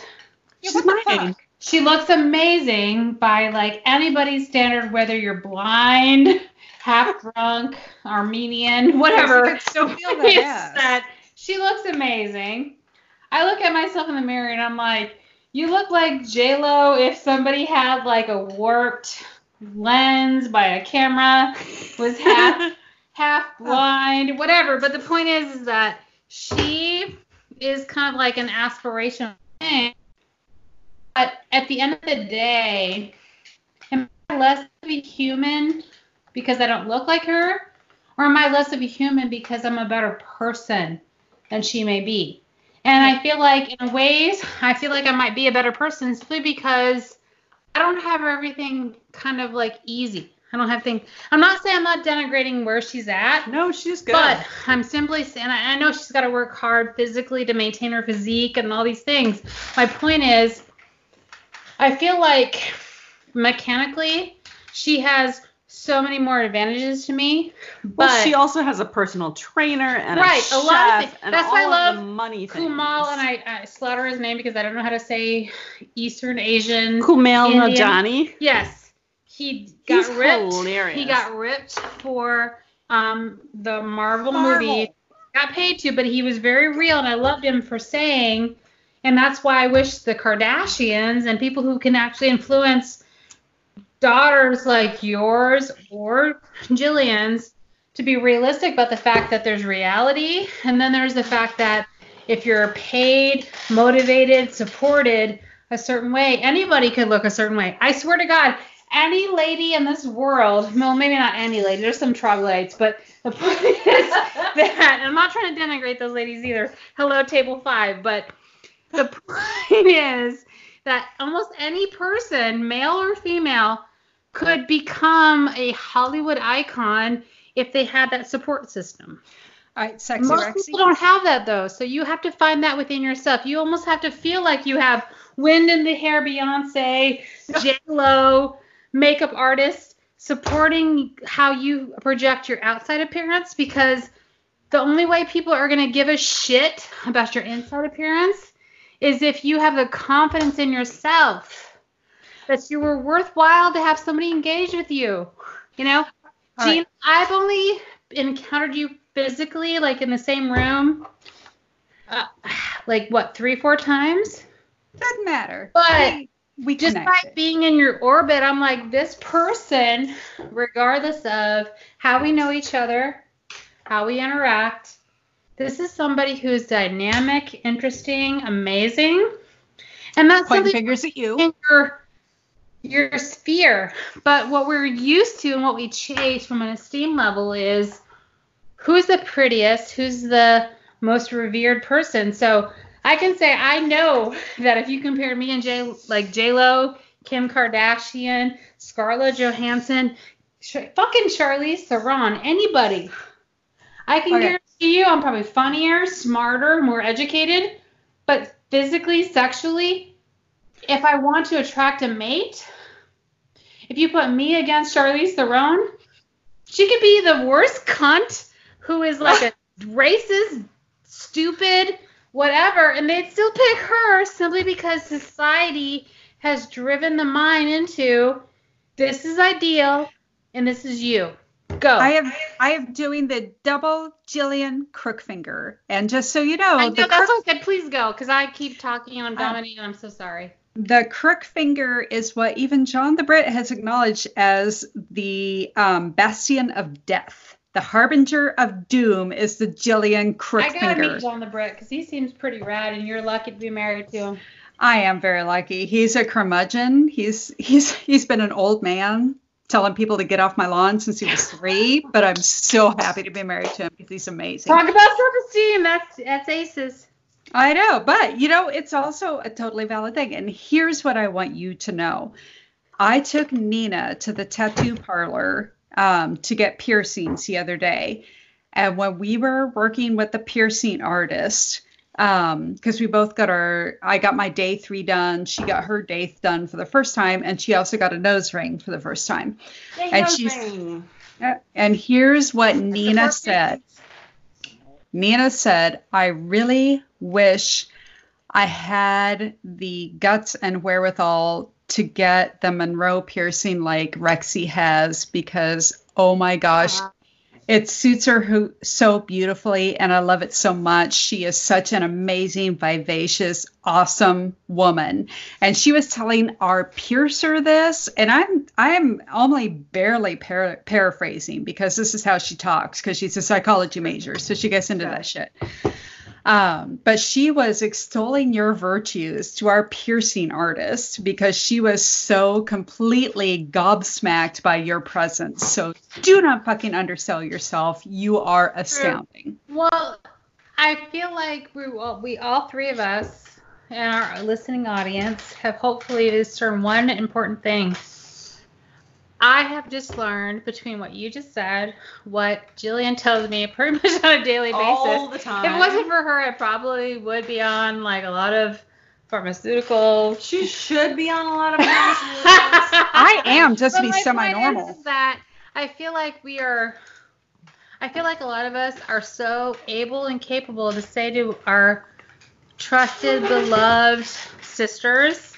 S1: Yeah,
S2: She's my
S1: fuck?
S2: age.
S3: She looks amazing by like anybody's standard, whether you're blind, half drunk, Armenian, whatever.
S1: Can feel that ass.
S3: that she looks amazing. I look at myself in the mirror and I'm like, you look like J Lo if somebody had like a warped lens by a camera, was half half blind, whatever. But the point is, is that she is kind of like an aspirational thing. But at the end of the day, am I less of a human because I don't look like her? Or am I less of a human because I'm a better person than she may be? And I feel like, in ways, I feel like I might be a better person simply because I don't have everything kind of like easy. I don't have things. I'm not saying I'm not denigrating where she's at,
S2: No, she's good.
S3: but I'm simply saying, I know she's got to work hard physically to maintain her physique and all these things. My point is, I feel like mechanically she has so many more advantages to me. But
S2: Well, she also has a personal trainer and
S3: Right,
S2: a,
S3: a lot of things. That's why I love
S2: money things.
S3: Kumal and I, I slaughter his name because I don't know how to say Eastern Asian.
S2: Kumail
S3: Indian.
S2: Nanjiani.
S3: Yes, he got
S2: He's
S3: ripped.
S2: hilarious.
S3: He got ripped for um the Marvel,
S1: Marvel.
S3: movie. Got paid to, but he was very real, and I loved him for saying. And that's why I wish the Kardashians and people who can actually influence daughters like yours or Jillian's to be realistic about the fact that there's reality, and then there's the fact that if you're paid, motivated, supported a certain way, anybody could look a certain way. I swear to God, any lady in this world, well, maybe not any lady, there's some troglodytes, but the point is that, and I'm not trying to denigrate those ladies either. Hello, table five, but the point is that almost any person, male or female, could become a Hollywood icon if they had that support system.
S1: All right, sexy
S3: Most
S1: Rexy.
S3: people don't have that though, so you have to find that within yourself. You almost have to feel like you have wind in the hair, Beyonce, J Lo, makeup artist supporting how you project your outside appearance because the only way people are gonna give a shit about your inside appearance is if you have the confidence in yourself that you were worthwhile to have somebody engage with you. You know,
S1: All
S3: Jean,
S1: right.
S3: I've only encountered you physically, like in the same room, uh, like what, three, four times?
S1: Doesn't matter.
S3: But
S1: we
S3: Just by being in your orbit, I'm like, this person, regardless of how we know each other, how we interact, this is somebody who's dynamic, interesting, amazing. And that's
S1: Pointing
S3: something
S1: fingers at you.
S3: in your your sphere. But what we're used to and what we chase from an esteem level is who's the prettiest, who's the most revered person. So I can say I know that if you compare me and J like J Lo, Kim Kardashian, Scarlett Johansson, Sh- fucking Charlize Theron, anybody, I can
S1: Okay.
S3: guarantee you I'm probably funnier, smarter, more educated, but physically, sexually, if I want to attract a mate, if you put me against Charlize Theron, she could be the worst cunt who is like a racist, stupid, whatever, and they'd still pick her simply because society has driven the mind into this is ideal and this is you. Go.
S1: I am I am doing the double Jillian Crookfinger. And just so you know,
S3: I know,
S1: the
S3: that's
S1: crook,
S3: said please go because I keep talking on
S1: Oh.
S3: dominating and I'm so sorry.
S1: the crook finger is what even John the Brit has acknowledged as the um, bastion of death. The harbinger of doom is the Jillian crook
S3: I gotta meet John the Brit because he seems pretty rad and you're lucky to be married to him.
S1: I am very lucky. He's a curmudgeon. He's he's he's been an old man telling people to get off my lawn since he was three, but I'm so happy to be married to him because he's amazing.
S3: Talk about self-esteem. That's that's aces.
S1: I know, but you know, it's also a totally valid thing. And here's what I want you to know. I took Nina to the tattoo parlor um, to get piercings the other day. And when we were working with the piercing artist, because we both got our, I got my day three done. She got her day done for the first time. And she also got a nose ring for the first time. And she's- Uh, And here's what Nina said. Nina said, I really wish I had the guts and wherewithal to get the Monroe piercing like Rexy has because, oh my gosh, uh-huh. it suits her who, so beautifully and I love it so much. She is such an amazing, vivacious, awesome woman. And she was telling our piercer this, and I'm I'm only barely par- paraphrasing because this is how she talks because she's a psychology major, so she gets into that shit. Um, but she was extolling your virtues to our piercing artist because she was so completely gobsmacked by your presence. So do not fucking undersell yourself. You are astounding.
S3: Well, I feel like we all, we all three of us and our listening audience have hopefully discerned one important thing. I have just learned between what you just said, what Jillian tells me pretty much on a daily basis.
S2: all the time.
S3: If it wasn't for her, I probably would be on like a lot of pharmaceuticals.
S2: She should be on a lot of
S1: I am just
S3: But
S1: be
S3: my point is
S1: semi-normal.
S3: that I feel like we are. I feel like a lot of us are so able and capable to say to our trusted, beloved sisters,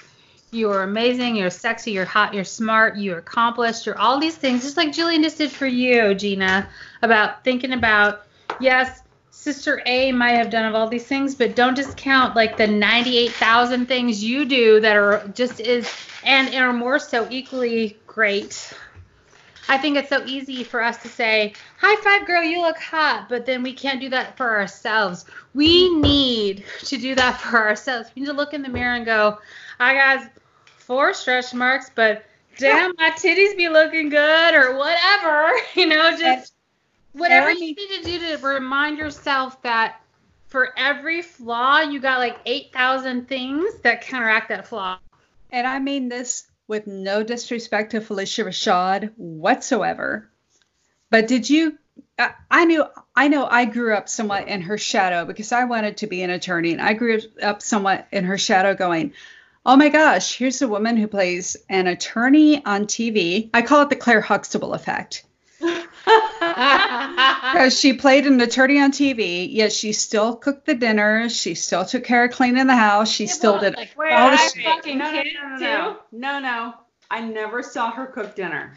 S3: "You are amazing. You're sexy. You're hot. You're smart. You're accomplished. You're all these things." Just like Jillian just did for you, Gina, about thinking about yes. Sister A might have done of all these things, but don't discount like the 98,000 things you do that are just as and are more so equally great. I think it's so easy for us to say, high five, girl, you look hot, but then we can't do that for ourselves. We need to do that for ourselves. We need to look in the mirror and go, ah, I got four stretch marks, but damn, my titties be looking good, or whatever. You know, just whatever
S1: and
S3: you need to do to remind yourself that for every flaw, you got like 8,000 things that counteract that flaw.
S1: And I mean this with no disrespect to Phylicia Rashad whatsoever. But did you? I- I knew. I know. I grew up somewhat in her shadow because I wanted to be an attorney, and I grew up somewhat in her shadow, going, "Oh my gosh, here's a woman who plays an attorney on TV." I call it the Claire Huxtable effect. Because she played an attorney on TV, yet she still cooked the dinner. She still took care of cleaning the house. She still did
S3: Like,
S2: Wait,
S1: all the
S2: I-
S1: shit.
S3: fucking
S2: no, no, no, no, no, no, no. I never saw her cook dinner.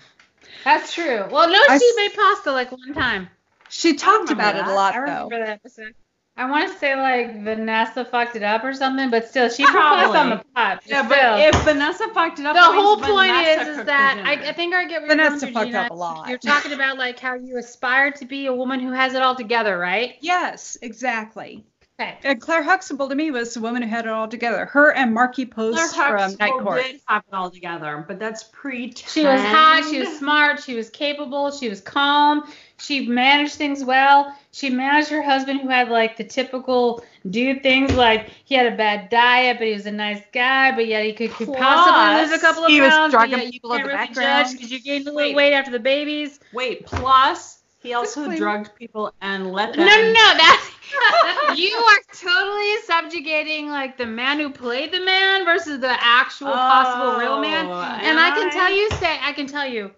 S3: That's true. Well, no,
S1: I
S3: she
S1: s-
S3: made pasta like one time.
S1: She talked
S2: remember
S1: about it a lot,
S3: I
S1: though.
S3: remember that episode. I want to say like Vanessa fucked it up or something, but still, she put pasta on the pot.
S2: Yeah,
S3: still.
S2: but if Vanessa fucked it up,
S3: the whole point
S2: Vanessa
S3: is, is that I. I think I get where you're
S1: Vanessa fucked
S3: Gina.
S1: up a lot.
S3: You're talking about like how you aspire to be a woman who has it all together, right?
S1: Yes, exactly.
S3: Okay.
S1: And Claire Huxtable to me was the woman who had it all together. Her and Markie
S2: Claire
S1: Post from Night
S2: Huxtable
S1: Court.
S2: did have it all together, but that's pretend.
S3: She was hot. She was smart. She was capable. She was calm. She managed things well. She managed her husband, who had like the typical dude things, like he had a bad diet, but he was a nice guy, but yet he could, could possibly lose a couple of
S1: he was
S3: pounds.
S1: drugging
S3: but yet
S1: people in the
S3: can't really
S1: background.
S3: because you gained a little
S2: Wait.
S3: weight after the babies.
S2: Wait, plus he also
S1: Clean.
S2: drugged people and let
S3: No,
S2: them.
S3: no, no. No, that's you are totally subjugating like the man who played the man versus the actual possible real man.
S2: Oh,
S3: And I can tell you, say, I can tell you,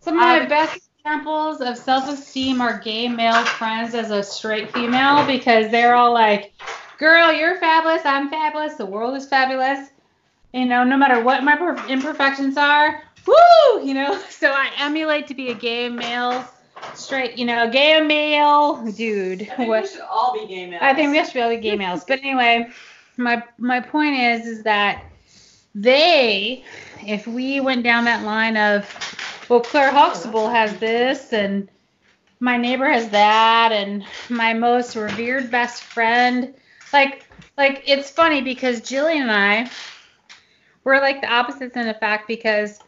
S3: some of
S2: I-
S3: my best examples of self-esteem are gay male friends as a straight female because they're all like, "Girl, you're fabulous. I'm fabulous. The world is fabulous." You know, no matter what my per- imperfections are, woo! You know, so I emulate to be a gay male, straight, you know, gay male dude.
S2: I think
S3: What-
S2: we should all be gay males.
S3: I think we should all be gay males. But anyway, my my point is is that they, if we went down that line of, well, Claire oh, Huxtable has this and my neighbor has that and my most revered best friend, like like it's funny because Jillian and I, we're like the opposites in the fact because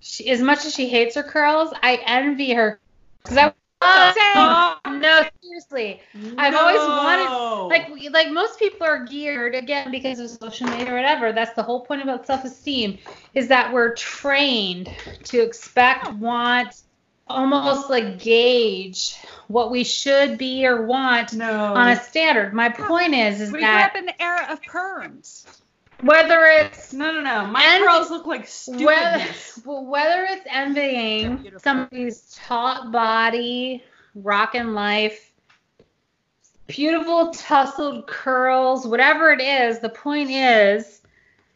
S3: she, as much as she hates her curls, I envy her because I.
S2: Oh,
S3: no, seriously. I've always wanted- like we- like most people are geared again because of social media or whatever that's the whole point about self-esteem is that we're trained to expect want almost like gauge what we should be or want
S2: no.
S3: on a standard my point is is that.
S1: We grew up in the era of perms.
S3: Whether it's
S2: no, no, no. My curls look like
S3: whether,
S2: stupidness.
S3: well, whether it's envying somebody's taut body, rockin' life, beautiful tousled curls, whatever it is, the point is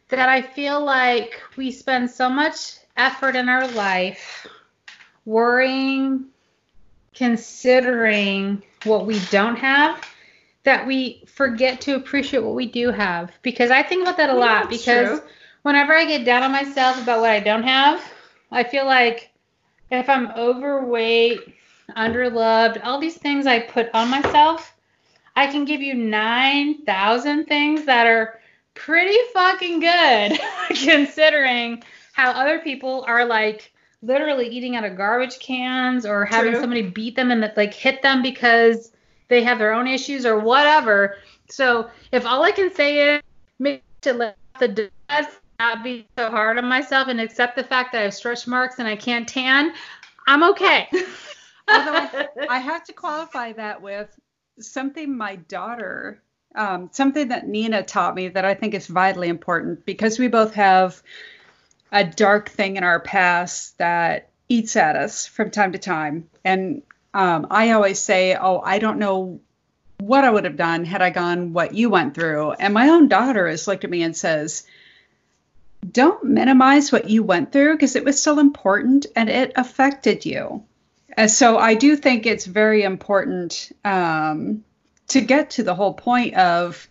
S3: that I feel like we spend so much effort in our life worrying, considering what we don't have that we forget to appreciate what we do have because I think about that a
S2: Yeah,
S3: lot because
S2: true.
S3: whenever I get down on myself about what I don't have, I feel like if I'm overweight, underloved, all these things I put on myself, I can give you 9,000 things that are pretty fucking good considering how other people are like literally eating out of garbage cans or having
S2: True.
S3: somebody beat them and like hit them because they have their own issues or whatever. So if all I can say is maybe to let the dust not be so hard on myself and accept the fact that I have stretch marks and I can't tan, I'm okay.
S1: Although I have to qualify that with something my daughter um, something that Nina taught me that I think is vitally important because we both have a dark thing in our past that eats at us from time to time. And um, I always say, Oh, I don't know what I would have done had I gone what you went through. And my own daughter has looked at me and says, Don't minimize what you went through because it was still important and it affected you. And so I do think it's very important um, to get to the whole point of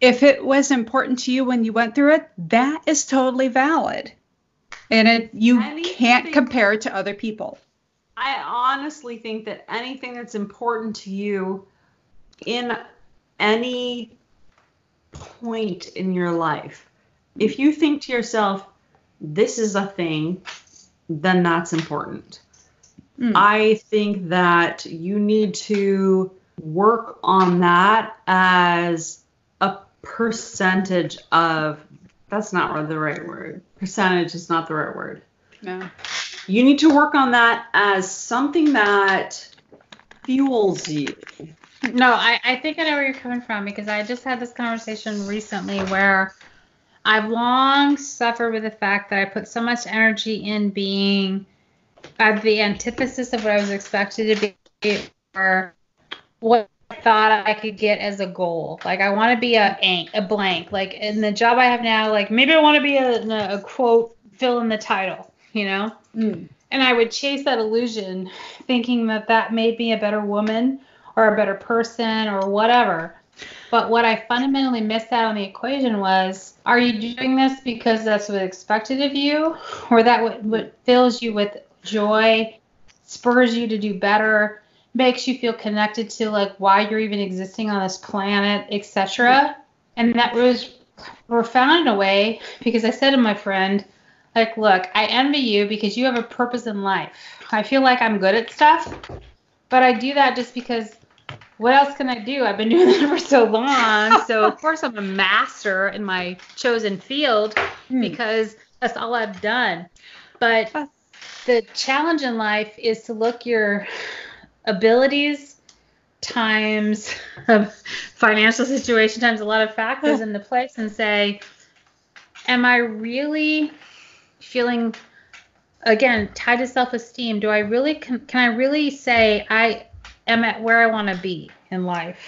S1: if it was important to you when you went through it, that is totally valid. And it you can't compare it to other people.
S2: I honestly think that anything that's important to you in any point in your life, if you think to yourself, this is a thing, then that's important.
S1: Mm.
S2: I think that you need to work on that as a percentage of that's not the right word. Percentage is not the right word.
S1: No.
S2: You need to work on that as something that fuels you.
S3: No, I, I think I know where you're coming from because I just had this conversation recently where I've long suffered with the fact that I put so much energy in being at the antithesis of what I was expected to be or what I thought I could get as a goal. Like I want to be a a blank. Like in the job I have now, like maybe I want to be a, a quote fill in the title, you know?
S1: Mm.
S3: And I would chase that illusion thinking that that made me a better woman or a better person or whatever. But what I fundamentally missed out on the equation was are you doing this because that's what's expected of you or that what, what fills you with joy, spurs you to do better, makes you feel connected to like why you're even existing on this planet, etc. And that was profound in a way because I said to my friend, like, look, I envy you because you have a purpose in life. I feel like I'm good at stuff, but I do that just because what else can I do? I've been doing it for so long. So, of course, I'm a master in my chosen field
S1: Hmm.
S3: because that's all I've done. But the challenge in life is to look your abilities times of financial situation times a lot of factors into place and say, am I really feeling again tied to self-esteem? Do I really can, can I really say I am at where I want to be in life?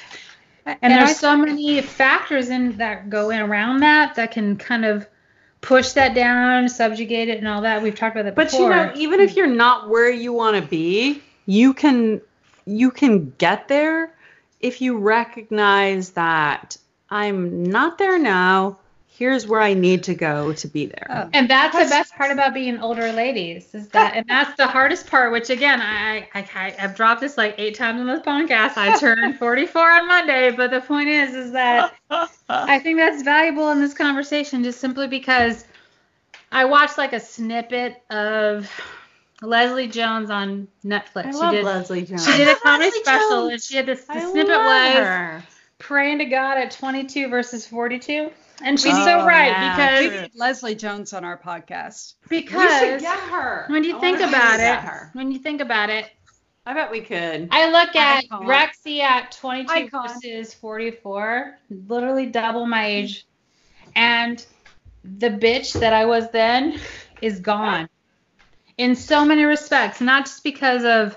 S3: And,
S1: And
S3: there's
S1: I-
S3: so many factors in that go in around that that can kind of push that down, subjugate it, and all that. We've talked about that
S2: But
S3: before.
S2: you know, even if you're not where you want to be, you can you can get there if you recognize that I'm not there now. Here's where I need to go to be there.
S1: Oh.
S3: And that's
S1: That's-
S3: the best part about being older ladies is that, and that's the hardest part. Which again, I, I I have dropped this like eight times on this podcast. I turned 44 on Monday, but the point is, is that I think that's valuable in this conversation, just simply because I watched like a snippet of Leslie Jones on Netflix.
S2: I
S3: she
S2: love
S3: did
S2: Leslie Jones.
S3: she did a comedy special,
S2: Jones.
S3: and she had this. The
S2: I
S3: snippet
S2: love
S3: was
S2: her.
S3: Praying to God at 22 versus 42. And she's
S2: Oh,
S3: so right
S2: yeah,
S1: We
S3: because
S1: need Leslie Jones on our podcast.
S2: We should
S3: because
S2: get her.
S3: when you
S2: I
S3: think about it,
S2: her.
S3: when you think about it,
S2: I bet we could.
S3: I look at
S1: Icon.
S3: Rexy at 22
S1: Icon.
S3: versus 44, literally double my age, and the bitch that I was then is gone in so many respects. Not just because of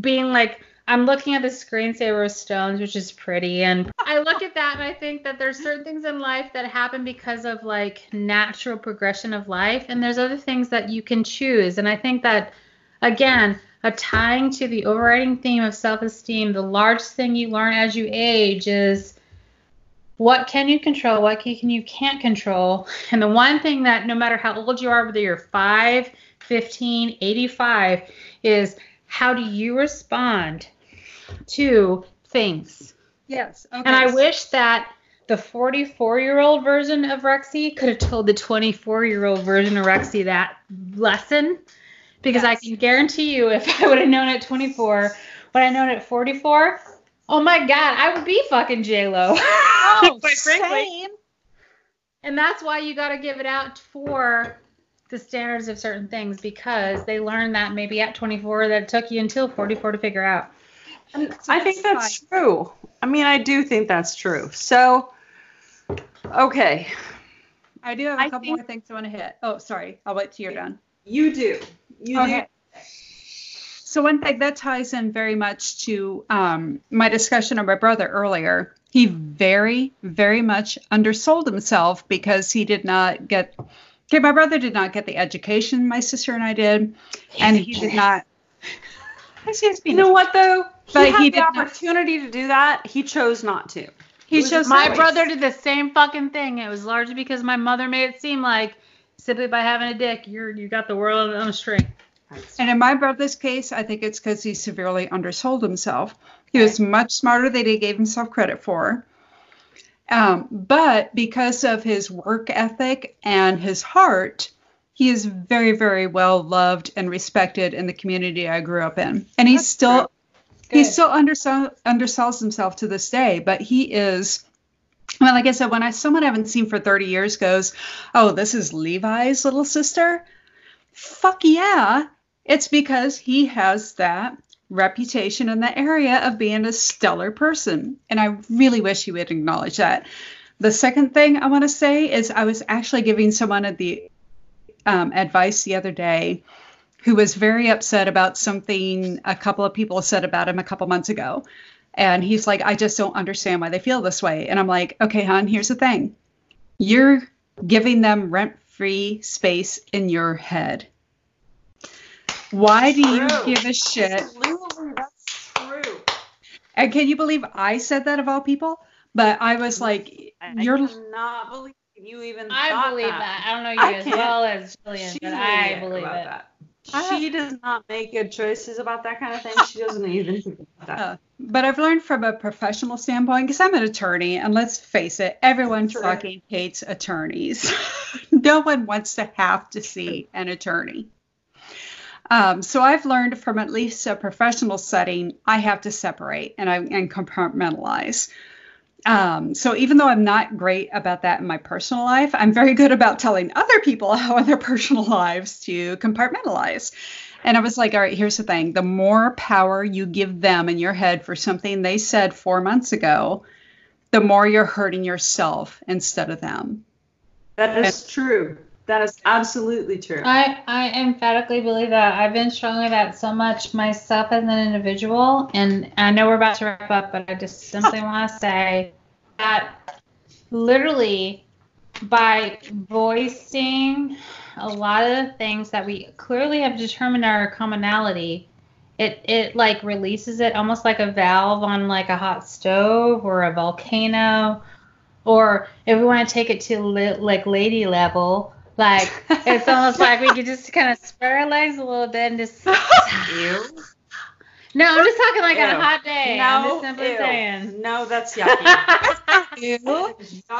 S3: being like I'm looking at the screensaver of stones, which is pretty, and I look at that and I think that there's certain things in life that happen because of like natural progression of life, and there's other things that you can choose. And I think that again, a tying to the overriding theme of self-esteem, the largest thing you learn as you age is what can you control, what can you can't control. And the one thing that no matter how old you are, whether you're 5, 15, 85, is how do you respond to things?
S1: Yes. Okay.
S3: And I wish that the 44 year old version of Rexy could have told the 24 year old version of Rexy that lesson. Because I can guarantee you, if I would have known at 24, what I known at 44, oh my God, I would be fucking J Lo.
S1: Oh,
S3: Quite frankly.
S1: same.
S3: And that's why you got to give it out for the standards of certain things because they learned that maybe at 24 that it took you until 44 to figure out.
S2: And
S1: So
S2: I think
S1: that's
S2: that's true. I mean, I do think that's true. So, okay,
S1: I do have a
S2: I
S1: couple
S2: think-
S1: more things I want to hit. Oh, sorry. I'll wait till you're done.
S2: you do. You
S1: Okay. So one thing that ties in very much to um, my discussion of my brother earlier. He very, very much undersold himself because he did not get. Okay, my brother did not get the education my sister and I did, and he did not. I see.
S2: You know what though?
S1: But
S2: he had
S1: he
S2: the
S1: did not-
S2: opportunity to do that. He chose not to.
S1: He chose
S3: My
S2: choice.
S3: brother did the same fucking thing. It was largely because my mother made it seem like simply by having a dick, you're you got the world on a string.
S1: And in my brother's case, I think it's because he severely undersold himself. He was much smarter than he gave himself credit for. Um, but because of his work ethic and his heart, he is very, very well loved and respected in the community I grew up in. And he's
S2: That's
S1: still he still undersell, undersells himself to this day, but he is. Well, like I said, when I someone I haven't seen for 30 years goes, "Oh, this is Levi's little sister," fuck yeah, it's because he has that reputation in the area of being a stellar person, and I really wish he would acknowledge that. The second thing I want to say is I was actually giving someone the um, advice the other day who was very upset about something a couple of people said about him a couple months ago. And he's like, I just don't understand why they feel this way. And I'm like, okay, hon, here's the thing. You're giving them rent free space in your head. Why do you give a shit?
S2: Absolutely, that's true.
S1: And can you believe I said that of all people? But I was like,
S2: I
S1: you're
S2: not believe you even.
S3: I believe
S2: that.
S3: that. I don't know you
S2: I
S3: as
S2: can't-
S3: well as Jillian,
S2: She's
S3: but I believe it.
S2: that. She does not make good choices about that kind of thing. She doesn't even think about that.
S1: Uh, but I've learned from a professional standpoint because I'm an attorney, and let's face it, everyone
S2: True.
S1: fucking hates attorneys. no one wants to have to see an attorney. Um, so I've learned from at least a professional setting, I have to separate and I and compartmentalize. Um, so even though I'm not great about that in my personal life, I'm very good about telling other people how in their personal lives to compartmentalize. And I was like, all right, here's the thing. The more power you give them in your head for something they said four months ago, the more you're hurting yourself instead of them.
S2: That is true. That is absolutely true.
S3: I, I emphatically believe that. I've been struggling with that so much myself as an individual. And I know we're about to wrap up, but I just simply want to say that literally by voicing a lot of the things that we clearly have determined are a commonality, it, it like releases it almost like a valve on like a hot stove or a volcano. Or if we want to take it to li- like lady level, like it's almost like we could just kind of spread our legs a little bit and just.
S2: Ew.
S3: No, I'm just talking like on a hot day. I'm
S2: No,
S3: just simply
S2: ew.
S3: saying.
S2: No, that's yucky.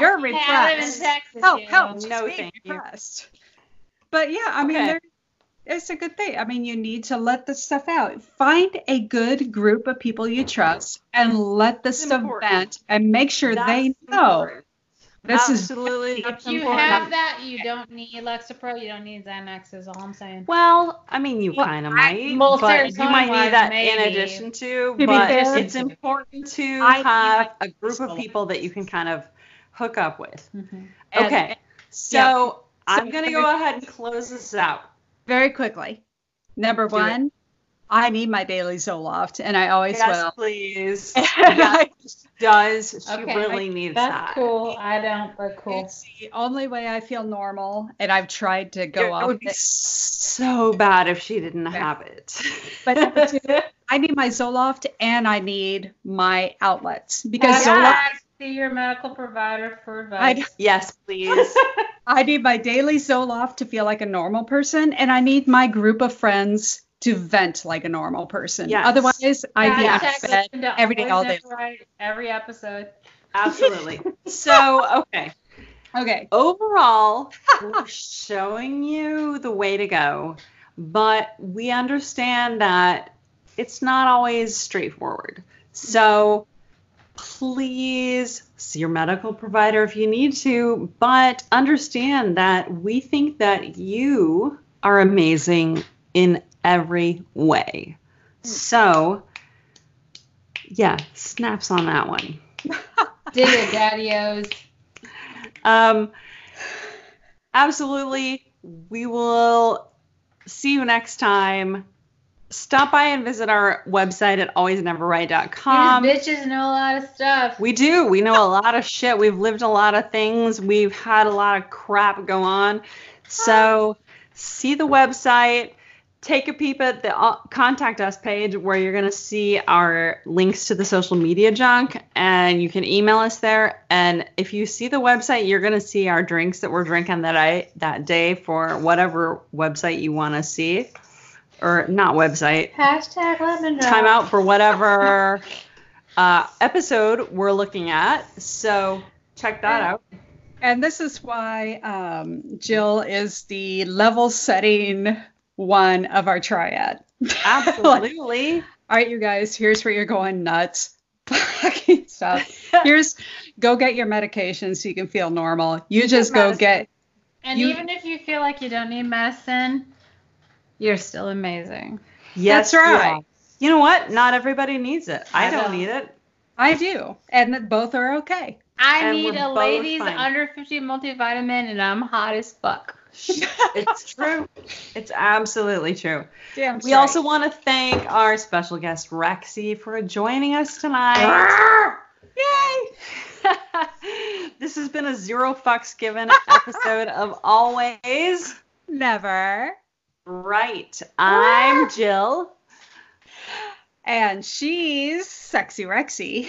S1: You're
S3: Hey, I in
S1: repressed.
S3: Texas.
S1: Help,
S3: you
S1: help.
S3: know.
S1: just
S2: No,
S1: be
S2: thank you.
S1: repressed. But yeah, I mean,
S2: Okay.
S1: it's a good thing. I mean, you need to let the stuff out. Find a good group of people you trust and let the stuff vent and make sure they know
S2: important.
S1: This is
S2: absolutely.
S3: If you
S2: important.
S3: have that, you don't need Lexapro. You don't need Xanax. Is all I'm saying.
S2: Well, I mean, you
S3: Well,
S2: kind of
S3: I-
S2: might,
S3: well,
S2: but you might need that in addition to.
S1: be
S2: But
S1: fair-
S2: it's important to
S1: I
S2: have a group of people that you can kind of hook up with.
S3: Mhm.
S1: And-
S2: Okay, so
S1: yeah.
S2: I'm
S1: So-
S2: gonna go ahead and close this out.
S1: very quickly. Number
S2: Do it.
S1: One, I need my daily Zoloft, and I always
S2: Yes,
S1: will.
S2: please. Yes, does. She
S3: Okay,
S2: really needs
S3: That's
S2: that.
S3: cool. I don't, but cool.
S1: It's the only way I feel normal, and I've tried to go
S2: it
S1: off
S2: would be
S1: it.
S2: so bad if she didn't
S1: Okay.
S2: have it.
S1: But two, I need my Zoloft and I need my outlets because
S3: I
S1: Zoloft.
S3: see your medical provider for advice.
S2: yes, please.
S1: I need my daily Zoloft to feel like a normal person, and I need my group of friends to vent like a normal person.
S2: Yes.
S1: Otherwise, I'd be
S3: Hashtag
S1: on
S3: listen
S1: bed every day, all day.
S3: Right every episode.
S2: Absolutely. So, okay.
S1: Okay.
S2: Overall, we're showing you the way to go, but we understand that it's not always straightforward. So, please see your medical provider if you need to, but understand that we think that you are amazing in every way. So, Yeah, snaps on that one.
S3: Did it, Daddy-O's.
S2: Um, absolutely. We will see you next time. Stop by and visit our website at alwaysneverright.com.
S3: These bitches know a lot of stuff.
S2: We do. We know a lot of shit. We've lived a lot of things. We've had a lot of crap go on. So, see the website. Take a peep at the uh, contact us page where you're going to see our links to the social media junk and you can email us there. And if you see the website, you're going to see our drinks that we're drinking that I that day for whatever website you want to see or not website
S3: Hashtag lemon
S2: time out for whatever uh, episode we're looking at. So check that out.
S1: And this is why um, Jill is the level setting one of our triad.
S2: Absolutely.
S1: All right, you guys, here's where you're going nuts. Fucking stuff. Here's go get your medication so you can feel normal. You just go
S2: medicine.
S1: get
S3: And
S1: You-
S3: even if you feel like you don't need medicine, you're still amazing.
S2: yes,
S1: That's right.
S2: you. You know what? Not everybody needs it. I,
S3: I
S2: don't
S3: don't.
S2: need it.
S1: I do. And that both are okay.
S3: I
S2: And
S3: need a
S2: both
S3: ladies
S2: fine.
S3: under 50 multivitamin and I'm hot as fuck.
S2: It's true. It's absolutely true.
S1: Damn
S2: We also want to thank our special guest Rexy for joining us tonight. Yay! this has been a zero fucks given episode of Always
S1: never.
S2: Right. I'm Jill.
S1: And she's sexy Rexy.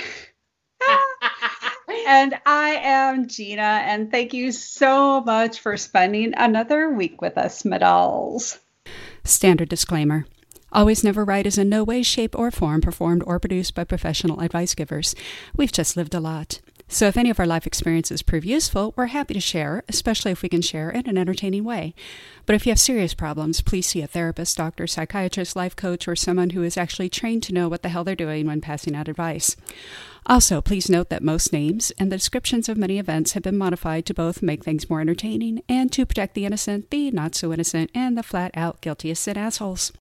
S1: And I am Gina. And thank you so much for spending another week with us, Medalls.
S4: Standard disclaimer. Always Never Right is in no way, shape, or form performed or produced by professional advice givers. We've just lived a lot. So if any of our life experiences prove useful, we're happy to share, especially if we can share in an entertaining way. But if you have serious problems, please see a therapist, doctor, psychiatrist, life coach, or someone who is actually trained to know what the hell they're doing when passing out advice. Also, please note that most names and the descriptions of many events have been modified to both make things more entertaining and to protect the innocent, the not so innocent, and the flat out guilty as sin assholes.